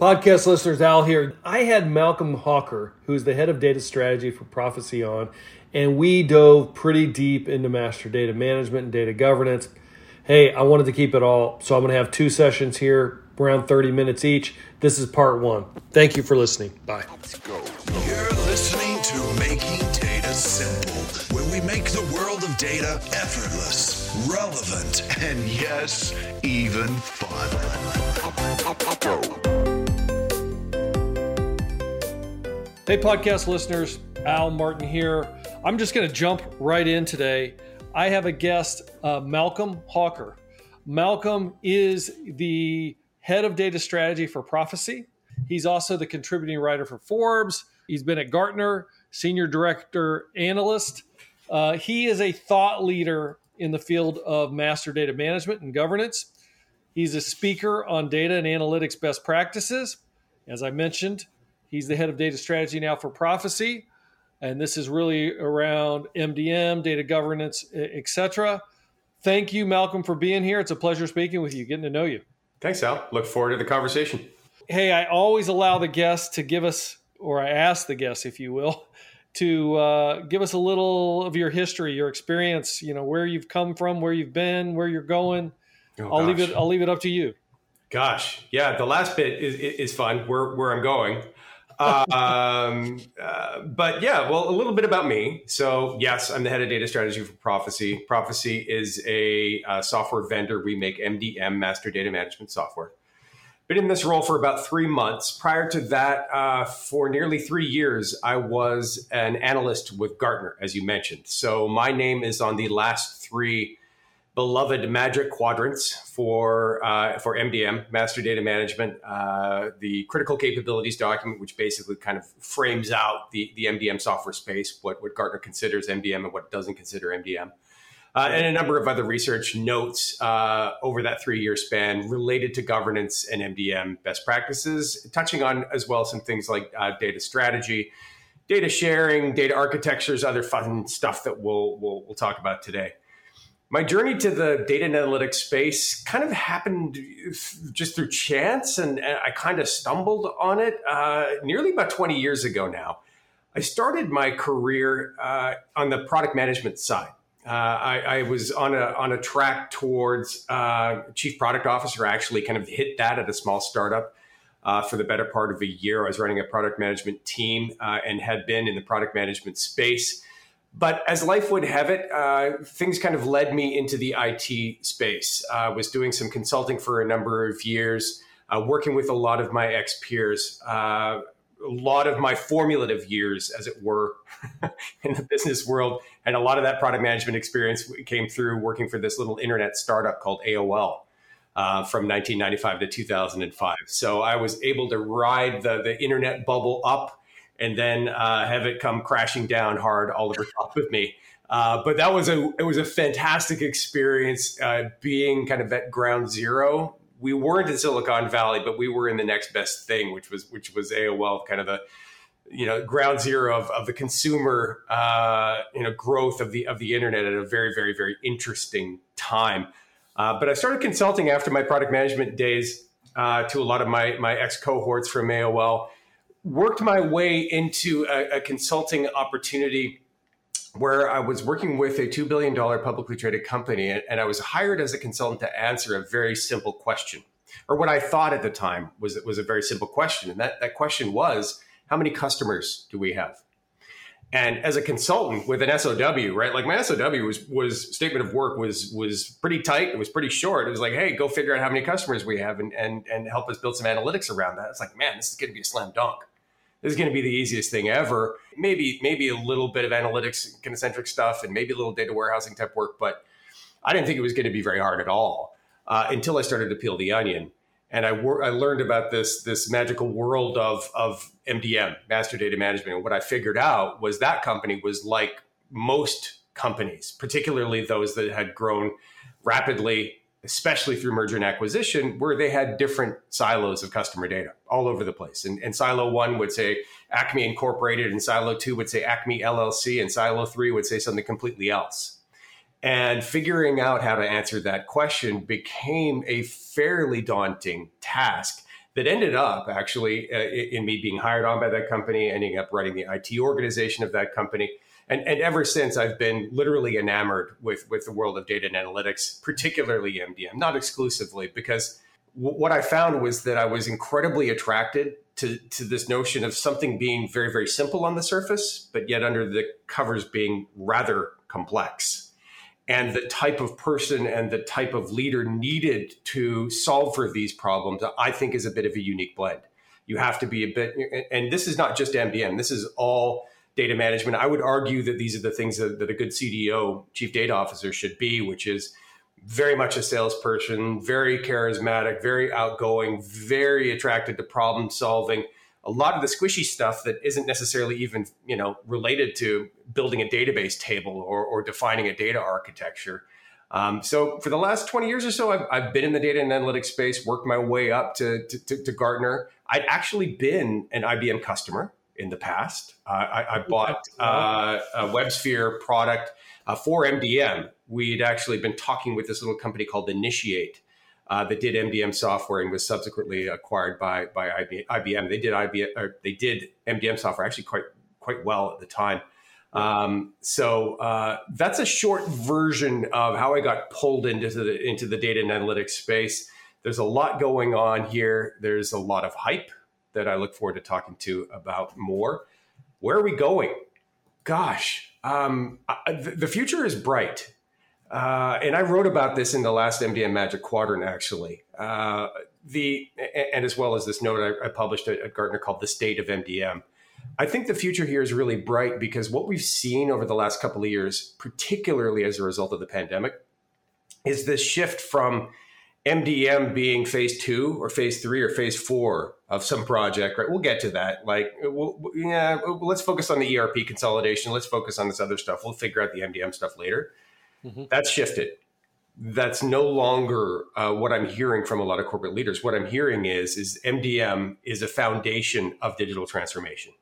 Podcast listeners, Al here. I had Malcolm Hawker, who's the head of data strategy for Profisee, on, and we dove pretty deep into master data management and data governance. Hey, I wanted to keep it all, so I'm going to have two sessions here, around 30 minutes each. This is part one. Thank you for listening. Bye. Let's go. You're listening to Making Data Simple, where we make the world of data effortless, relevant, and yes, even fun. Hey, podcast listeners, Al Martin here. I'm just going to jump right in today. I have a guest, uh, Malcolm Hawker. Malcolm is the head of data strategy for Profisee. He's also the contributing writer for Forbes. He's been at Gartner, senior director analyst. Uh, he is a thought leader in the field of master data management and governance. He's a speaker on data and analytics best practices. As I mentioned, He's the head of data strategy now for Profisee, and this is really around MDM, data governance, etc. Thank you, Malcolm, for being here. It's a pleasure speaking with you, getting to know you. Thanks, Al. Look forward to the conversation. Hey, I always allow the guests to give us, or I ask the guests, if you will, to uh, give us a little of your history, your experience. You know, where you've come from, where you've been, where you're going. Oh, I'll leave it. I'll leave it up to you. Gosh, yeah, the last bit is, is fun. Where where I'm going um, uh, but yeah, well, a little bit about me. So, yes, I'm the head of data strategy for Profisee. Profisee is a uh, software vendor. We make MDM, master data management software. Been in this role for about three months. Prior to that, uh, for nearly three years, I was an analyst with Gartner, as you mentioned. So, my name is on the last three beloved magic quadrants for uh, for MDM, Master Data Management, uh, the critical capabilities document, which basically kind of frames out the, the MDM software space, what, what Gartner considers MDM and what doesn't consider MDM. Uh, and a number of other research notes uh, over that three year span related to governance and MDM best practices, touching on as well some things like uh, data strategy, data sharing, data architectures, other fun stuff that we'll, we'll, we'll talk about today my journey to the data and analytics space kind of happened just through chance, and, I kind of stumbled on it uh, nearly about 20 years ago now. I started my career uh, on the product management side. Uh, I, I, was on a on a track towards uh, chief product officer. I actually kind of hit that at a small startup uh, for the better part of a year. I was running a product management team uh, and had been in the product management space but as life would have it, uh, things kind of led me into the IT space. I uh, was doing some consulting for a number of years, uh, working with a lot of my ex peers, uh, a lot of my formulative years, as it were, in the business world. And a lot of that product management experience came through working for this little internet startup called AOL. Uh, from 1995 to 2005. So I was able to ride the, the internet bubble up and then uh, have it come crashing down hard all over top of me. Uh, but that was a it was a fantastic experience uh, being kind of at ground zero. We weren't in Silicon Valley, but we were in the next best thing, which was which was AOL, kind of the you know ground zero of, of the consumer uh, you know growth of the of the internet at a very very very interesting time. Uh, but I started consulting after my product management days uh, to a lot of my my ex cohorts from AOL worked my way into a, a, consulting opportunity where I was working with a $2 billion publicly traded company, and, and I was hired as a consultant to answer a very simple question, or what I thought at the time was, was a very simple question. And that, that question was how many customers do we have? And as a consultant with an SOW, right? Like my SOW was was statement of work was was pretty tight. It was pretty short. It was like, hey, go figure out how many customers we have and and and help us build some analytics around that. It's like, man, this is going to be a slam dunk this is going to be the easiest thing ever. Maybe maybe a little bit of analytics concentric stuff and maybe a little data warehousing type work, but I didn't think it was going to be very hard at all uh, until I started to peel the onion. And I, wor- I learned about this this magical world of of MDM, master data management. And what I figured out was that company was like most companies, particularly those that had grown rapidly especially through merger and acquisition, where they had different silos of customer data all over the place. And, and, silo one would say Acme Incorporated, and silo two would say Acme LLC, and silo three would say something completely else. And figuring out how to answer that question became a fairly daunting task that ended up actually uh, in me being hired on by that company, ending up running the IT organization of that company. And, and ever since, I've been literally enamored with, with the world of data and analytics, particularly MDM, not exclusively, because w- what I found was that I was incredibly attracted to, to this notion of something being very, very simple on the surface, but yet under the covers being rather complex and the type of person and the type of leader needed to solve for these problems, I think is a bit of a unique blend. You have to be a bit, and this is not just MDM, this is all data management. I would argue that these are the things that, that a good CDO, chief data officer, should be, which is very much a salesperson, very charismatic, very outgoing, very attracted to problem solving a lot of the squishy stuff that isn't necessarily even you know related to building a database table or, or defining a data architecture. Um, so for the last 20 years or so, I've, I've, been in the data and analytics space, worked my way up to, to, to, to Gartner. I'd actually been an IBM customer in the past. Uh, I, I, bought uh, a WebSphere product uh, for MDM. We'd actually been talking with this little company called Initiate uh, that did MDM software and was subsequently acquired by by IBM. They did IBM or they did MDM software actually quite quite well at the time. Um, so uh, that's a short version of how I got pulled into the into the data and analytics space. There's a lot going on here. There's a lot of hype that I look forward to talking to about more. Where are we going? Gosh, um, I, the future is bright. Uh, and I wrote about this in the last MDM Magic Quadrant, actually. Uh, the and as well as this note I, I published at, at, Gartner called "The State of MDM." I think the future here is really bright because what we've seen over the last couple of years, particularly as a result of the pandemic, is this shift from MDM being phase two or phase three or phase four of some project. Right? We'll get to that. Like, we'll, yeah, let's focus on the ERP consolidation. Let's focus on this other stuff. We'll figure out the MDM stuff later Mm-hmm. That's shifted. That's no longer uh, what I'm hearing from a lot of corporate leaders. What I'm hearing is is MDM is a foundation of digital transformation,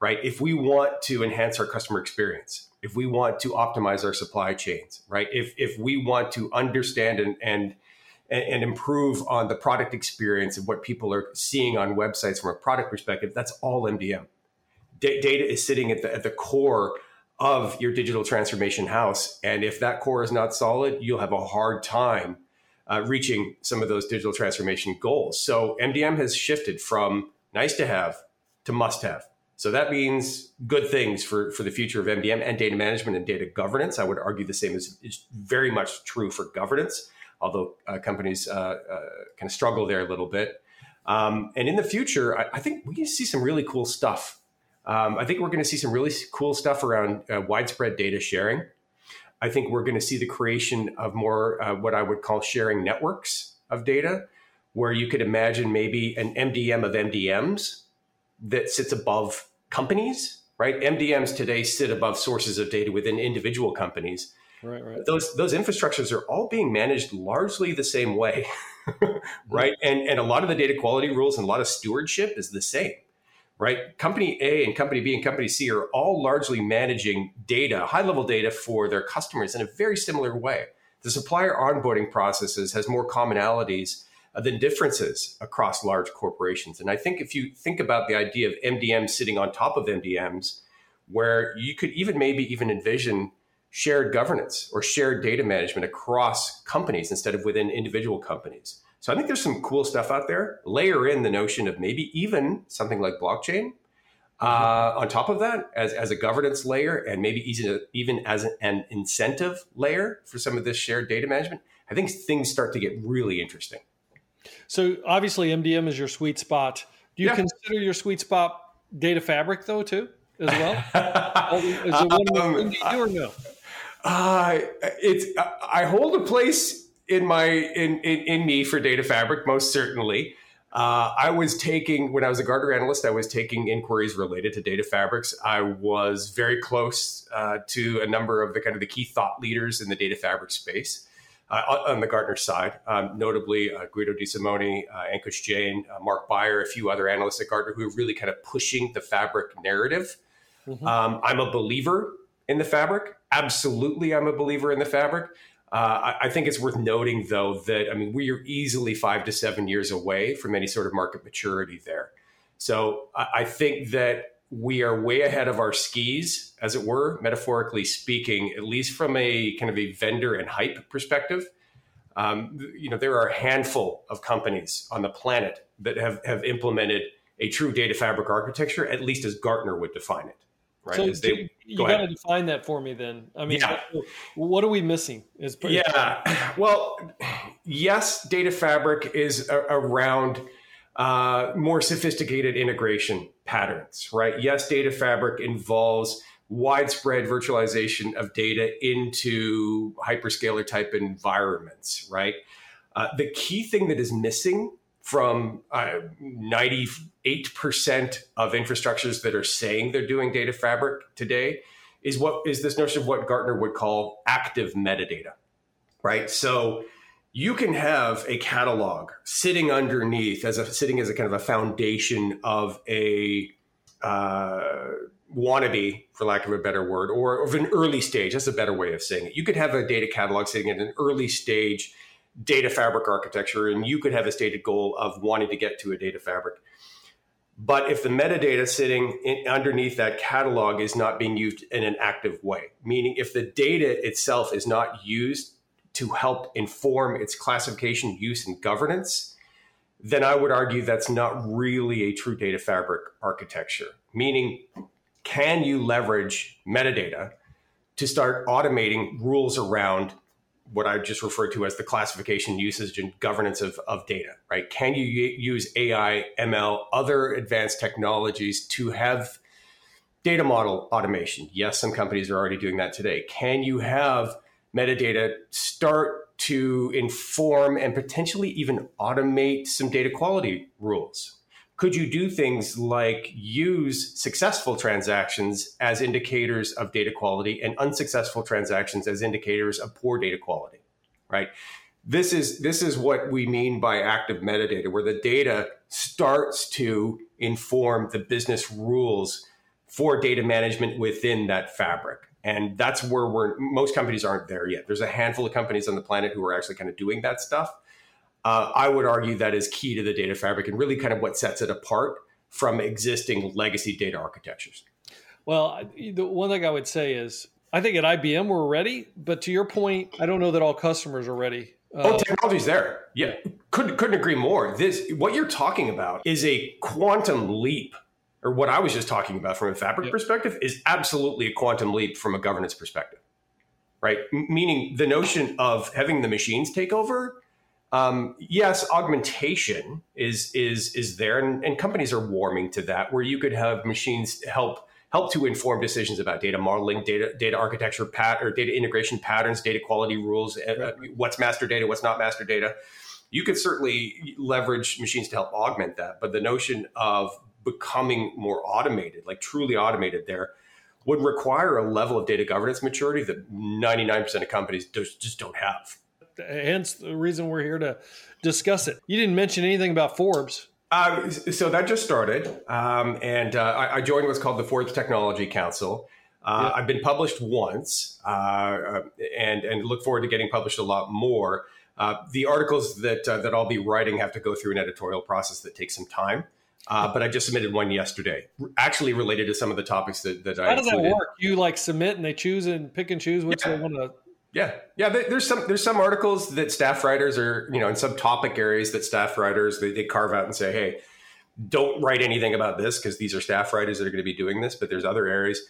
right? If we want to enhance our customer experience, if we want to optimize our supply chains, right? If if we want to understand and and and improve on the product experience and what people are seeing on websites from a product perspective, that's all MDM. D- data is sitting at the, at the core of your digital transformation house. And if that core is not solid, you'll have a hard time uh, reaching some of those digital transformation goals. So MDM has shifted from nice to have to must have. So that means good things for, for the future of MDM and data management and data governance. I would argue the same is, is very much true for governance, although uh, companies uh, uh kind of struggle there a little bit. Um, and in the future, I, I think we can see some really cool stuff um, I think we're going to see some really cool stuff around uh, widespread data sharing. I think we're going to see the creation of more uh, what I would call sharing networks of data, where you could imagine maybe an MDM of MDMs that sits above companies, right? MDMs today sit above sources of data within individual companies. Right, right. Those those infrastructures are all being managed largely the same way, right? And and a lot of the data quality rules and a lot of stewardship is the same right? Company A and company B and company C are all largely managing data, high level data for their customers in a very similar way. The supplier onboarding processes has more commonalities uh, than differences across large corporations. And I think if you think about the idea of MDM sitting on top of MDMs, where you could even maybe even envision shared governance or shared data management across companies instead of within individual companies so I think there's some cool stuff out there. Layer in the notion of maybe even something like blockchain uh, on top of that as, as a governance layer and maybe even, even as an incentive layer for some of this shared data management. I think things start to get really interesting. So obviously MDM is your sweet spot. Do you yeah. consider your sweet spot data fabric though too as well? is it one um, you do or no? Uh, it's I hold a place in my in, in, in me for data fabric most certainly uh, i was taking when i was a gartner analyst i was taking inquiries related to data fabrics i was very close uh, to a number of the kind of the key thought leaders in the data fabric space uh, on the Gartner side, um, notably uh, Guido De Simoni, uh, Ankush Jain, uh, Mark Beyer, a few other analysts at Gartner who are really kind of pushing the fabric narrative. Mm-hmm. Um, I'm a believer in the fabric. Absolutely, I'm a believer in the fabric. Uh, I, I, think it's worth noting, though, that I mean we are easily five to seven years away from any sort of market maturity there. So I, I think that we are way ahead of our skis, as it were, metaphorically speaking, at least from a kind of a vendor and hype perspective. Um, you know, there are a handful of companies on the planet that have, have implemented a true data fabric architecture, at least as Gartner would define it. Right? So they, you got to define that for me then. I mean, yeah. what are we missing? Is yeah. Well, yes, data fabric is a- around uh, more sophisticated integration patterns, right? Yes, data fabric involves widespread virtualization of data into hyperscaler type environments, right? Uh, the key thing that is missing from uh, 98% of infrastructures that are saying they're doing data fabric today is what is this notion of what Gartner would call active metadata, right? So you can have a catalog sitting underneath as a sitting as a kind of a foundation of a uh, wannabe, for lack of a better word, or of an early stage. That's a better way of saying it. You could have a data catalog sitting at an early stage data fabric architecture, and you could have a stated goal of wanting to get to a data fabric. But if the metadata sitting in, underneath that catalog is not being used in an active way, meaning if the data itself is not used to help inform its classification, use, and governance, then I would argue that's not really a true data fabric architecture. Meaning, can you leverage metadata to start automating rules around what I just referred to as the classification, usage, and governance of, of data, right? Can you use AI, ML, other advanced technologies to have data model automation? Yes, some companies are already doing that today. Can you have metadata start to inform and potentially even automate some data quality rules? Could you do things like use successful transactions as indicators of data quality and unsuccessful transactions as indicators of poor data quality right? This is this is what we mean by active metadata where the data starts to inform the business rules for data management within that fabric. And that's where we're most companies aren't there yet. There's a handful of companies on the planet who are actually kind of doing that stuff uh, I would argue that is key to the data fabric and really kind of what sets it apart from existing legacy data architectures. Well, the one thing I would say is I think at IBM we're ready, but to your point, I don't know that all customers are ready. Uh, oh, technology's there. Yeah, couldn't couldn't agree more. This what you're talking about is a quantum leap, or what I was just talking about from a fabric perspective is absolutely a quantum leap from a governance perspective, right? M- meaning the notion of having the machines take over um, yes, augmentation is is is there, and, and, companies are warming to that, where you could have machines help help to inform decisions about data modeling, data data architecture pat or data integration patterns, data quality rules, uh, uh what's master data, what's not master data. You could certainly leverage machines to help augment that, but the notion of becoming more automated, like truly automated, there would require a level of data governance maturity that 99% of companies just, just don't have hence the reason we're here to discuss it. You didn't mention anything about Forbes. Uh, so that just started, um, and uh, I, I, joined what's called the Forbes Technology Council. Uh, I've been published once, uh, and and look forward to getting published a lot more. Uh, the articles that uh, that I'll be writing have to go through an editorial process that takes some time. but I just submitted one yesterday, actually related to some of the topics that, that How I. How does included. that work? You like submit and they choose and pick and choose which yeah. they want to yeah, yeah. There's some there's some articles that staff writers are you know in some topic areas that staff writers they, they carve out and say, hey, don't write anything about this because these are staff writers that are going to be doing this. But there's other areas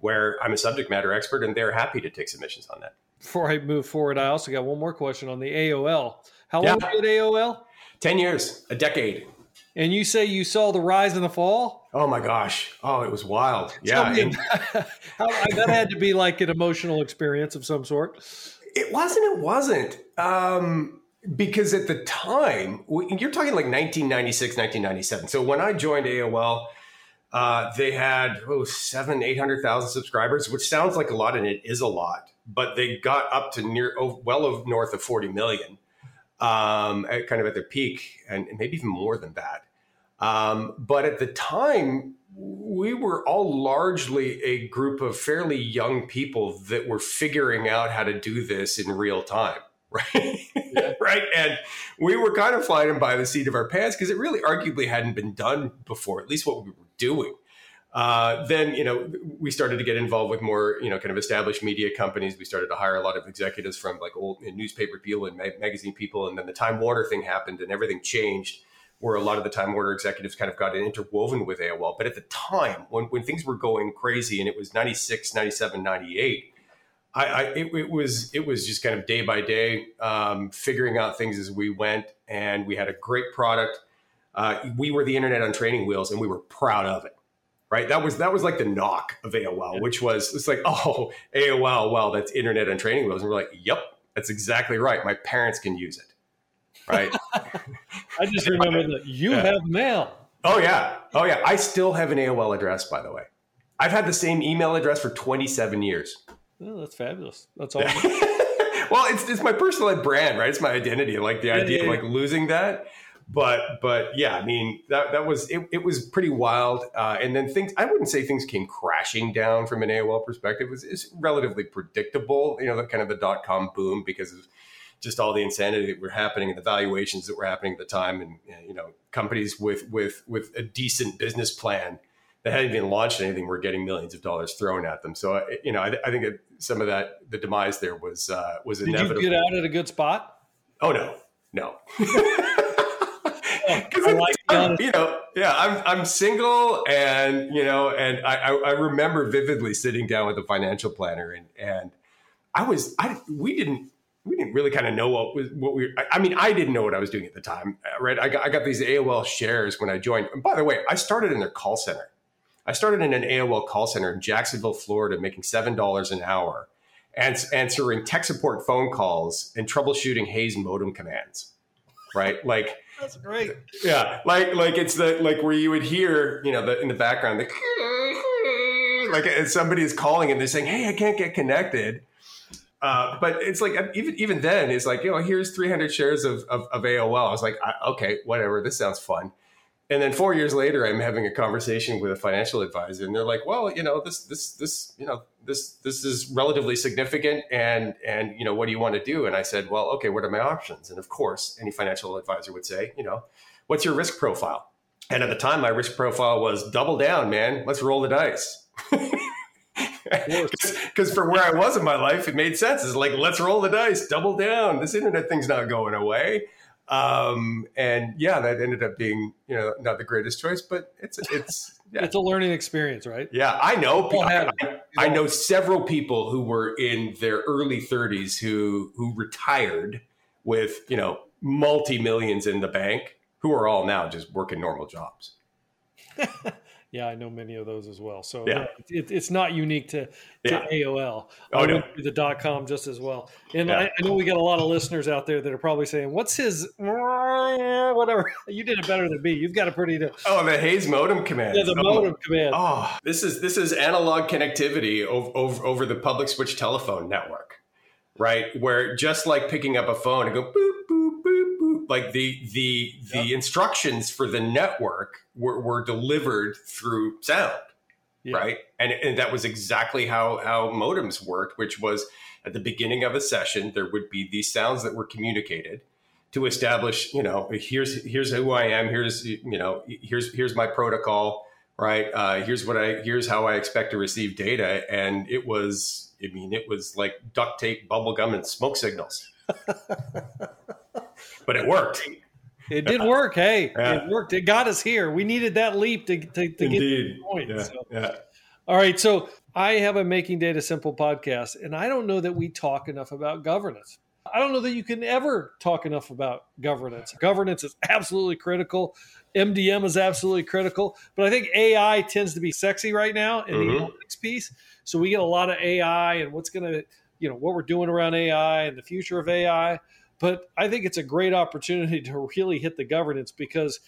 where I'm a subject matter expert and they're happy to take submissions on that. Before I move forward, I also got one more question on the AOL. How long yeah. did AOL? Ten years, a decade. And you say you saw the rise and the fall? Oh my gosh! Oh, it was wild. Yeah, and, that had to be like an emotional experience of some sort. It wasn't. It wasn't. Um, because at the time, you're talking like 1996, 1997. So when I joined AOL, uh, they had oh seven, eight hundred thousand subscribers, which sounds like a lot, and it is a lot. But they got up to near, oh, well of north of 40 million um, at kind of at their peak, and maybe even more than that. Um, but at the time, we were all largely a group of fairly young people that were figuring out how to do this in real time right? Yeah. right? And we were kind of flying by the seat of our pants because it really arguably hadn't been done before at least what we were doing. Uh, then you know we started to get involved with more you know kind of established media companies. We started to hire a lot of executives from like old newspaper people and ma- magazine people and then the time warner thing happened and everything changed where a lot of the Time Warner executives kind of got interwoven with AOL. But at the time, when, when things were going crazy and it was 96, 97, 98, I, I it, it, was it was just kind of day by day, um, figuring out things as we went, and we had a great product. Uh, we were the internet on training wheels, and we were proud of it. Right, that was that was like the knock of AOL, which was it's like, oh, AOL, well, that's internet on training wheels, and we're like, yep, that's exactly right. My parents can use it right? I just remember that you yeah. have mail. Oh yeah, oh yeah. I still have an AOL address, by the way. I've had the same email address for 27 years. Oh, that's fabulous. That's all. well, it's it's my personal brand, right? It's my identity. Like the idea yeah, yeah, of like losing that. But but yeah, I mean that that was it. It was pretty wild. Uh, and then things. I wouldn't say things came crashing down from an AOL perspective. It was it's relatively predictable. You know, the kind of the dot com boom because of just all the insanity that were happening and the valuations that were happening at the time, and you know, companies with with with a decent business plan that hadn't even launched anything were getting millions of dollars thrown at them. So you know, I, I think some of that the demise there was uh, was Did inevitable. Did you get out at a good spot? Oh no, no. Because like you know, yeah, I'm I'm single, and you know, and I, I remember vividly sitting down with a financial planner, and and I was I we didn't really kind of know what was what we. I mean, I didn't know what I was doing at the time, right? I got, I got these AOL shares when I joined. And by the way, I started in their call center. I started in an AOL call center in Jacksonville, Florida, making seven dollars an hour, and answering tech support phone calls and troubleshooting Hayes modem commands. Right, like that's great. Yeah, like like it's the like where you would hear you know the in the background the like somebody is calling and they're saying, "Hey, I can't get connected." Uh, but it's like even even then, it's like you know, here's 300 shares of of, of AOL. I was like, okay, whatever. This sounds fun. And then four years later, I'm having a conversation with a financial advisor, and they're like, "Well, you know, this this this you know this this is relatively significant, and and you know, what do you want to do?" And I said, "Well, okay, what are my options?" And of course, any financial advisor would say, "You know, what's your risk profile?" And at the time, my risk profile was double down, man. Let's roll the dice. Because for where I was in my life, it made sense. It's like, let's roll the dice, double down. This internet thing's not going away. Um, and yeah, that ended up being, you know, not the greatest choice, but it's, it's, yeah. it's a learning experience, right? Yeah. I know, I, I know several people who were in their early thirties who, who retired with, you know, multi millions in the bank who are all now just working normal jobs. Yeah, I know many of those as well. So yeah. it, it's not unique to, to yeah. AOL. Oh, I no. the dot com just as well. And yeah. I, I, know we got a lot of listeners out there that are probably saying, "What's his whatever?" You did it better than me. You've got a pretty. To, oh, the Hayes modem command. Yeah, the oh, modem command. Oh, this is this is analog connectivity over, over over the public switch telephone network, right? Where just like picking up a phone and go boop like the the the yep. instructions for the network were, were delivered through sound right? And, and that was exactly how how modems worked which was at the beginning of a session there would be these sounds that were communicated to establish you know here's here's who i am here's you know here's here's my protocol right? Uh, here's what i here's how i expect to receive data. And it was i mean it was like duct tape bubble gum and smoke signals but it worked. It did work. Hey, yeah. it worked. It got us here. We needed that leap to, to, to get to the point. Yeah. So. yeah. All right. So I have a Making Data Simple podcast, and I don't know that we talk enough about governance. I don't know that you can ever talk enough about governance. Governance is absolutely critical. MDM is absolutely critical. But I think AI tends to be sexy right now in mm-hmm. the analytics piece. So we get a lot of AI and what's going to, you know, what we're doing around AI and the future of AI. But I think it's a great opportunity to really hit the governance because,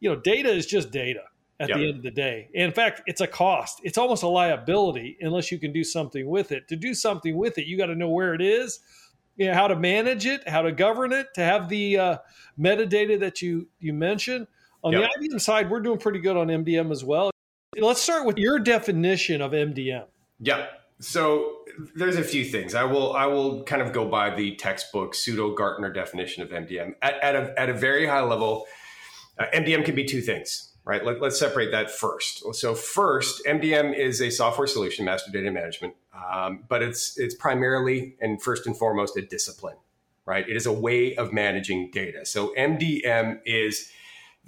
you know, data is just data at yep. the end of the day. In fact, it's a cost. It's almost a liability unless you can do something with it. To do something with it, you got to know where it is, you know, how to manage it, how to govern it, to have the uh, metadata that you you mentioned. On yep. the IBM side, we're doing pretty good on MDM as well. let's start with your definition of MDM. Yeah. So there's a few things. I will I will kind of go by the textbook pseudo Gartner definition of MDM. At, at, a, at a very high level, uh, MDM can be two things, right? Let, us separate that first. So first, MDM is a software solution, master data management, um, but it's it's primarily and first and foremost a discipline, right? It is a way of managing data. So MDM is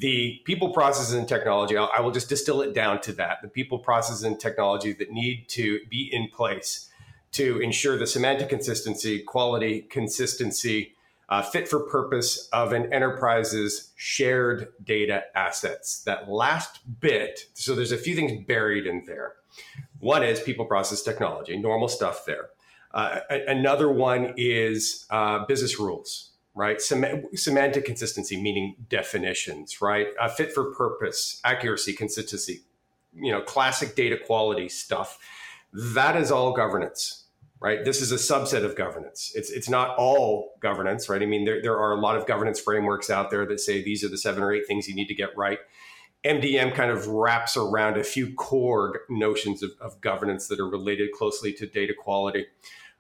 the people processes and technology I will just distill it down to that. The people processes and technology that need to be in place to ensure the semantic consistency quality consistency uh, fit for purpose of an enterprise's shared data assets. That last bit so there's a few things buried in there. One is people process technology normal stuff there. Uh, another one is uh, business rules right? Sem- semantic consistency, meaning definitions, right? Uh, fit for purpose, accuracy, consistency, you know, classic data quality stuff. That is all governance, right? This is a subset of governance. It's it's not all governance, right? I mean, there, there are a lot of governance frameworks out there that say these are the seven or eight things you need to get right. MDM kind of wraps around a few core notions of, of governance that are related closely to data quality.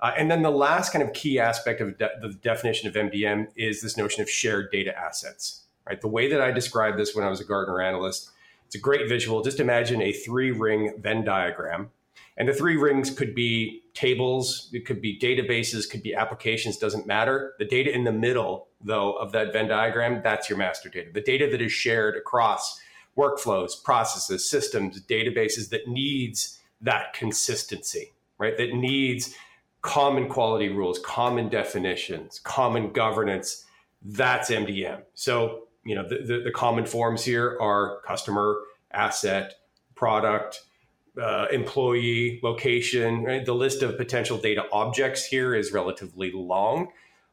Uh, and then the last kind of key aspect of de- the definition of MDM is this notion of shared data assets. Right, the way that I described this when I was a Gartner analyst, it's a great visual. Just imagine a three-ring Venn diagram, and the three rings could be tables, it could be databases, could be applications, doesn't matter. The data in the middle, though, of that Venn diagram, that's your master data. The data that is shared across workflows, processes, systems, databases that needs that consistency, right? That needs common quality rules, common definitions, common governance. That's MDM. So, you know, the, the, the common forms here are customer, asset, product, uh, employee, location. Right? The list of potential data objects here is relatively long,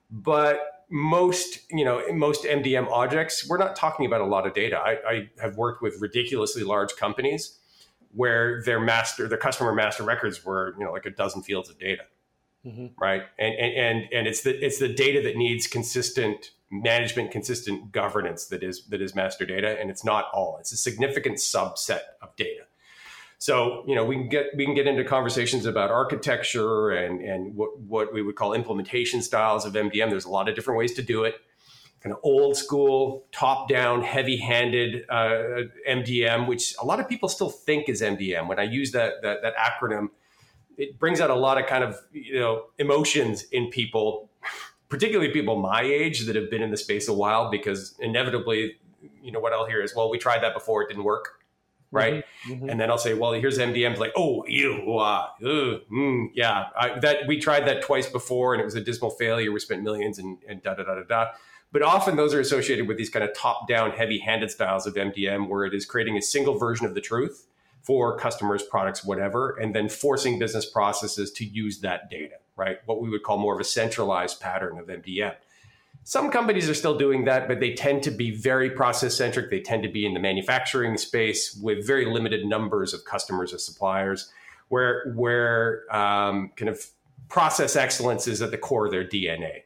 but most, you know, most MDM objects, we're not talking about a lot of data. I, I have worked with ridiculously large companies where their master, their customer master records were, you know, like a dozen fields of data mm-hmm. right? And, and and and it's the it's the data that needs consistent management, consistent governance that is that is master data, and it's not all. It's a significant subset of data. So you know we can get we can get into conversations about architecture and and what what we would call implementation styles of MDM. There's a lot of different ways to do it. Kind of old school, top down, heavy handed uh, MDM, which a lot of people still think is MDM. When I use that that, that acronym it brings out a lot of kind of you know emotions in people particularly people my age that have been in the space a while because inevitably you know what i'll hear is well we tried that before it didn't work. Right? Mm-hmm, mm-hmm. and then i'll say well here's mdm like oh you uh, mm, yeah I, that we tried that twice before and it was a dismal failure we spent millions and, and da da da da da. But often those are associated with these kind of top down heavy handed styles of mdm where it is creating a single version of the truth for customers, products, whatever, and then forcing business processes to use that data, right? What we would call more of a centralized pattern of MDM. Some companies are still doing that, but they tend to be very process centric. They tend to be in the manufacturing space with very limited numbers of customers or suppliers, where where um, kind of process excellence is at the core of their DNA.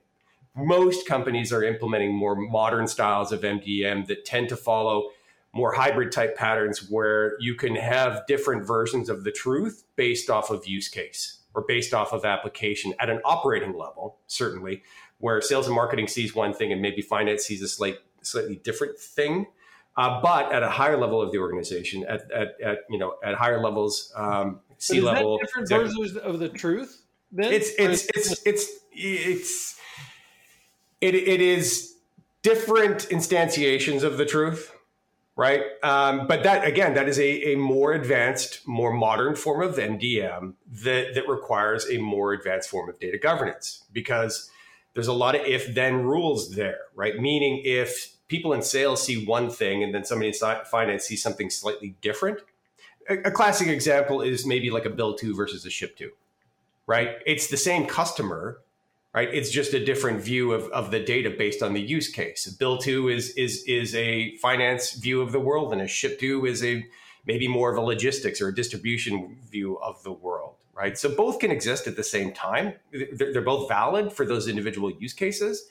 Most companies are implementing more modern styles of MDM that tend to follow more hybrid type patterns where you can have different versions of the truth based off of use case or based off of application at an operating level, certainly, where sales and marketing sees one thing and maybe finance sees a slight, slightly different thing. Uh, but at a higher level of the organization, at, at, at you know at higher levels, um, C level, different versions of the truth. Then? It's it's it's it's it's it, it is different instantiations of the truth right? Um, but that again, that is a, a more advanced, more modern form of MDM that that requires a more advanced form of data governance because there's a lot of if then rules there, right? Meaning if people in sales see one thing and then somebody in finance sees something slightly different. A, a classic example is maybe like a bill to versus a ship to, right? It's the same customer, right? It's just a different view of, of the data based on the use case. Bill to is is is a finance view of the world, and a ship to is a maybe more of a logistics or a distribution view of the world, right? So both can exist at the same time. They're, both valid for those individual use cases.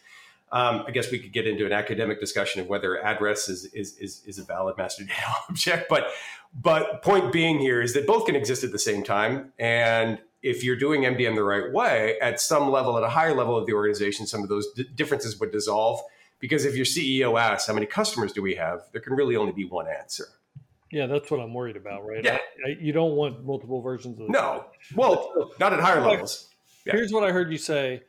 Um, I guess we could get into an academic discussion of whether address is, is, is, is a valid master data object. But, but point being here is that both can exist at the same time. And if you're doing MDM the right way, at some level, at a higher level of the organization, some of those d- differences would dissolve. Because if your CEO asks, how many customers do we have? There can really only be one answer. Yeah, that's what I'm worried about, right? Yeah. I, I, you don't want multiple versions of the No. Well, not at higher levels. Yeah. Here's what I heard you say,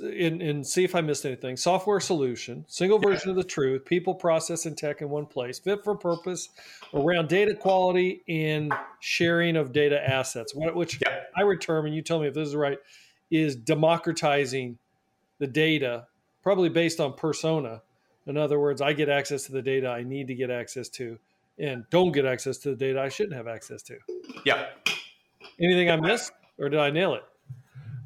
and, and see if I missed anything. Software solution, single version of the truth, people, process, and tech in one place, fit for purpose, around data quality and sharing of data assets. What which Yeah. I would term, and you tell me if this is right, is democratizing the data, probably based on persona. In other words, I get access to the data I need to get access to, and don't get access to the data I shouldn't have access to. Yeah. Anything I missed, or did I nail it?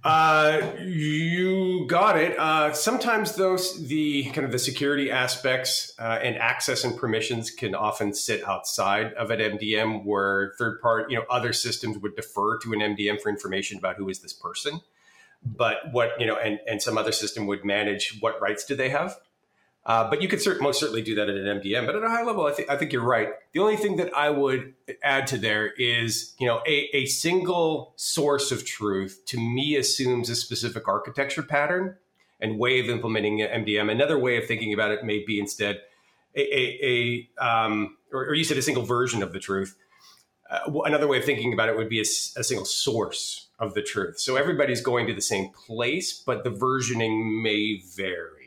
Uh, you got it. Uh, sometimes those the kind of the security aspects uh, and access and permissions can often sit outside of an MDM, where third part, you know, other systems would defer to an MDM for information about who is this person. But what you know, and and some other system would manage what rights do they have. Uh, but you could cert- most certainly do that at an MDM. But at a high level, I think I think you're right. The only thing that I would add to there is, you know, a, a single source of truth to me assumes a specific architecture pattern and way of implementing MDM. Another way of thinking about it may be instead a, a, a um, or, or, you said a single version of the truth. Uh, another way of thinking about it would be a, a single source of the truth. So everybody's going to the same place, but the versioning may vary.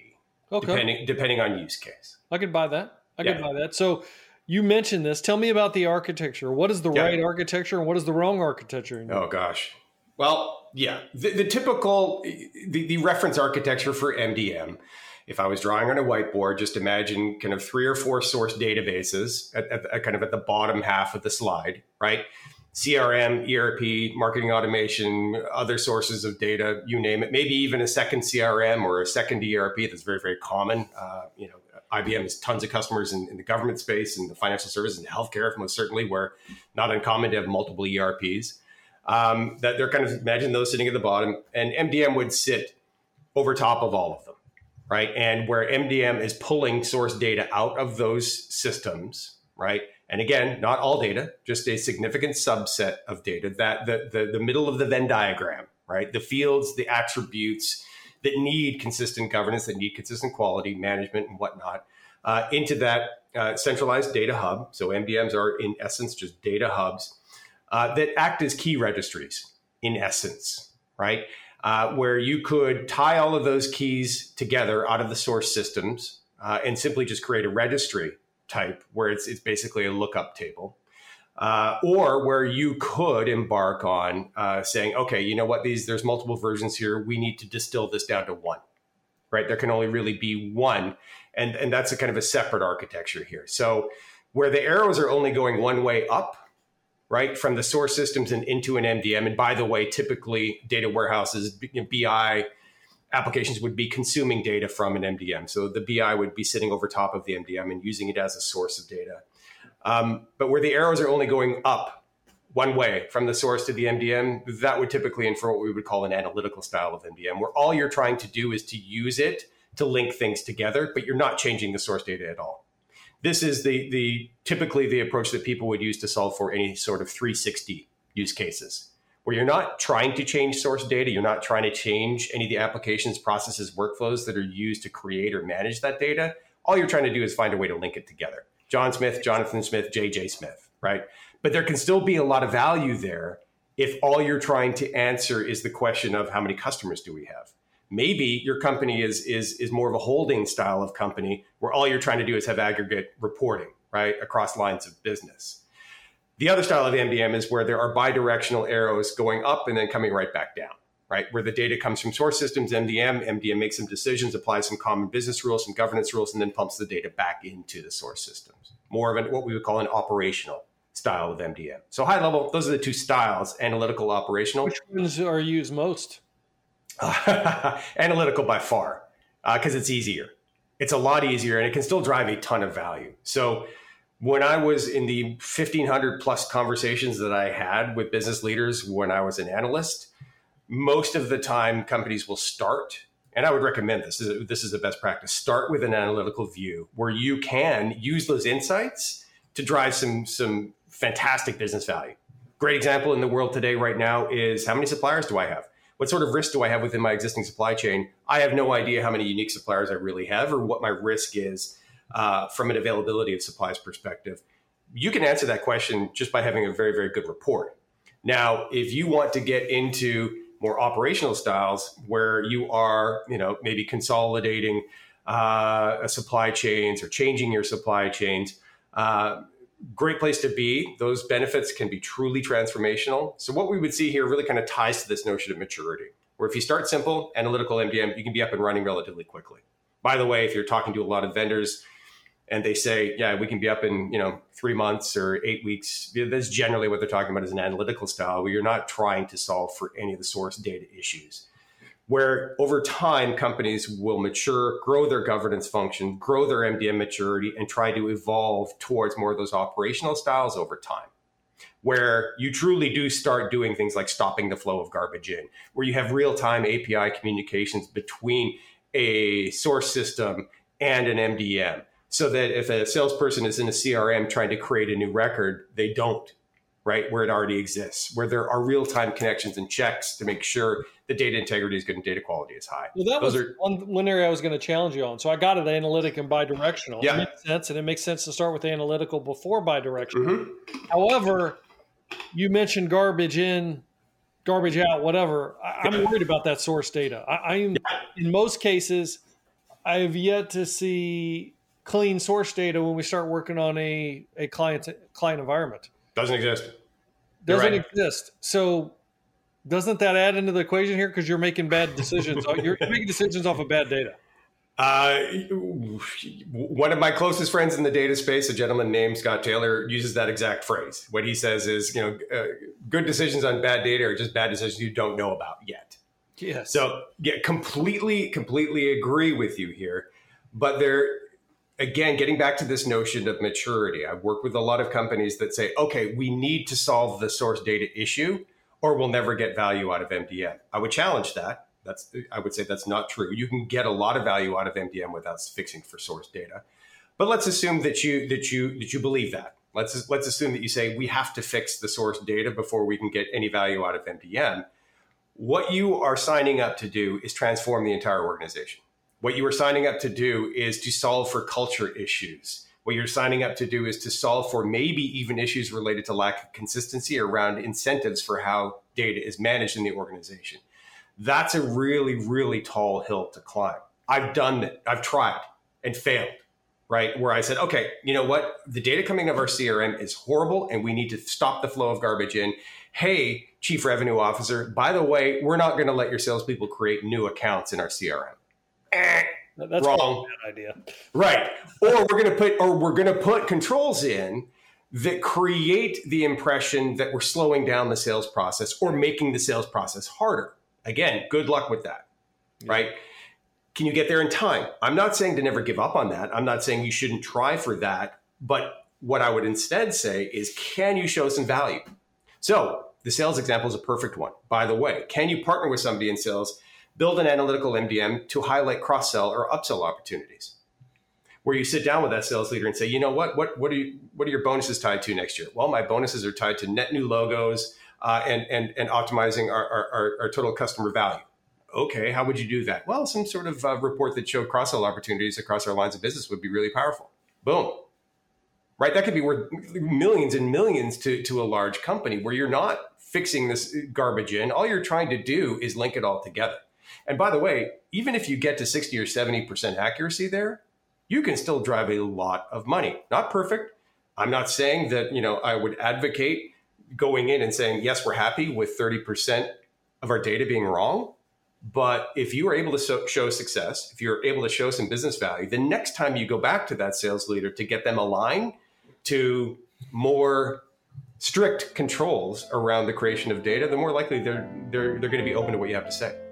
Okay. Depending depending on use case. I could buy that. I could buy that. So you mentioned this. Tell me about the architecture. What is the Yeah. right architecture and what is the wrong architecture? Oh gosh. Well, yeah, the, the typical the, the reference architecture for MDM. If I was drawing on a whiteboard, just imagine kind of three or four source databases at, at, at kind of at the bottom half of the slide, right? CRM, ERP, marketing automation, other sources of data, you name it. Maybe even a second CRM or a second ERP that's very, very common. Uh, you know, IBM has tons of customers in, in the government space and the financial services and healthcare, most certainly, where not uncommon to have multiple ERPs. Um, that they're kind of imagine those sitting at the bottom, and MDM would sit over top of all of them, right? And where MDM is pulling source data out of those systems, right? And again, not all data, just a significant subset of data that the, the, the middle of the Venn diagram, right? The fields, the attributes that need consistent governance, that need consistent quality management and whatnot, uh, into that uh, centralized data hub. So MDMs are in essence just data hubs uh, that act as key registries in essence, right? Uh, where you could tie all of those keys together out of the source systems uh, and simply just create a registry type where it's, it's basically a lookup table. Uh, or where you could embark on uh, saying, okay, you know what, these there's multiple versions here. We need to distill this down to one, right? There can only really be one, and and that's a kind of a separate architecture here. So where the arrows are only going one way up, right, from the source systems and into an MDM. And by the way, typically data warehouses, BI applications would be consuming data from an MDM. So the BI would be sitting over top of the MDM and using it as a source of data. Um, but where the arrows are only going up one way from the source to the MDM, that would typically infer what we would call an analytical style of MDM, where all you're trying to do is to use it to link things together, but you're not changing the source data at all. This is the, the typically the approach that people would use to solve for any sort of 360 use cases, where you're not trying to change source data, you're not trying to change any of the applications, processes, workflows that are used to create or manage that data. All you're trying to do is find a way to link it together. John Smith, Jonathan Smith, JJ Smith, right? But there can still be a lot of value there if all you're trying to answer is the question of how many customers do we have? Maybe your company is is is more of a holding style of company where all you're trying to do is have aggregate reporting, right, across lines of business. The other style of MDM is where there are bidirectional arrows going up and then coming right back down, right? Where the data comes from source systems, MDM, MDM makes some decisions, applies some common business rules, some governance rules, and then pumps the data back into the source systems. More of an, what we would call an operational style of MDM. So high level, those are the two styles, analytical, operational. Which ones are used most? analytical by far, uh, because it's easier. It's a lot easier and it can still drive a ton of value. So when I was in the 1500 plus conversations that I had with business leaders when I was an analyst, most of the time companies will start and I would recommend this. This is, a best practice. Start with an analytical view where you can use those insights to drive some some fantastic business value. Great example in the world today, right now, is how many suppliers do I have? What sort of risk do I have within my existing supply chain? I have no idea how many unique suppliers I really have or what my risk is uh, from an availability of supplies perspective. You can answer that question just by having a very, very good report. Now, if you want to get into more operational styles where you are, you know, maybe consolidating uh, supply chains or changing your supply chains, uh, great place to be. Those benefits can be truly transformational. So what we would see here really kind of ties to this notion of maturity, where if you start simple, analytical MDM, you can be up and running relatively quickly. By the way, if you're talking to a lot of vendors and they say, yeah, we can be up in, you know, three months or eight weeks, that's generally what they're talking about is an analytical style where you're not trying to solve for any of the source data issues where over time companies will mature, grow their governance function, grow their MDM maturity, and try to evolve towards more of those operational styles over time. Where you truly do start doing things like stopping the flow of garbage in, where you have real time API communications between a source system and an MDM. So that if a salesperson is in a CRM trying to create a new record, they don't right? Where it already exists, where there are real time connections and checks to make sure the data integrity is good and data quality is high. Well, that Those was are, one, one area I was going to challenge you on. So I got it analytic and bidirectional. Yeah. It makes sense. And it makes sense to start with analytical before bidirectional. Mm-hmm. However, you mentioned garbage in, garbage out, whatever. I, am worried about that source data. I, am yeah. in most cases, I have yet to see clean source data when we start working on a, a client client environment. Doesn't exist. Doesn't right. exist. So doesn't that add into the equation here? Because you're making bad decisions. you're making decisions off of bad data. Uh, one of my closest friends in the data space, a gentleman named Scott Taylor, uses that exact phrase. What he says is, you know, uh, good decisions on bad data are just bad decisions you don't know about yet. Yes. So, yeah, completely, completely agree with you here. But there, again, getting back to this notion of maturity, I've worked with a lot of companies that say, okay, we need to solve the source data issue or we'll never get value out of MDM. I would challenge that. That's I would say that's not true. You can get a lot of value out of MDM without fixing for source data. But let's assume that you that you that you believe that. Let's let's assume that you say we have to fix the source data before we can get any value out of MDM. What you are signing up to do is transform the entire organization. What you are signing up to do is to solve for culture issues. What you're signing up to do is to solve for maybe even issues related to lack of consistency around incentives for how data is managed in the organization. That's a really, really tall hill to climb. I've done it, I've tried and failed, right? Where I said, okay, you know what? The data coming of our CRM is horrible and we need to stop the flow of garbage in. Hey, chief revenue officer, by the way, we're not going to let your salespeople create new accounts in our CRM eh, that's wrong idea. Right. Or we're going to put or we're going to put controls in that create the impression that we're slowing down the sales process or making the sales process harder. Again, good luck with that. Yeah. Right? Can you get there in time? I'm not saying to never give up on that. I'm not saying you shouldn't try for that, but what I would instead say is can you show some value? So, the sales example is a perfect one. By the way, can you partner with somebody in sales build an analytical MDM to highlight cross sell or upsell opportunities. Where you sit down with that sales leader and say, you know what, what, what are you, what are your bonuses tied to next year? Well, my bonuses are tied to net new logos uh, and, and, and optimizing our, our, our, total customer value. Okay, how would you do that? Well, some sort of uh, report that showed cross sell opportunities across our lines of business would be really powerful. Boom. Right? That could be worth millions and millions to, to a large company where you're not fixing this garbage in. All you're trying to do is link it all together. And by the way, even if you get to 60 or 70% accuracy there, you can still drive a lot of money. Not perfect. I'm not saying that, you know, I would advocate going in and saying, yes, we're happy with 30% of our data being wrong. But if you are able to show success, if you're able to show some business value, the next time you go back to that sales leader to get them aligned to more strict controls around the creation of data, the more likely they're, they're, they're going to be open to what you have to say.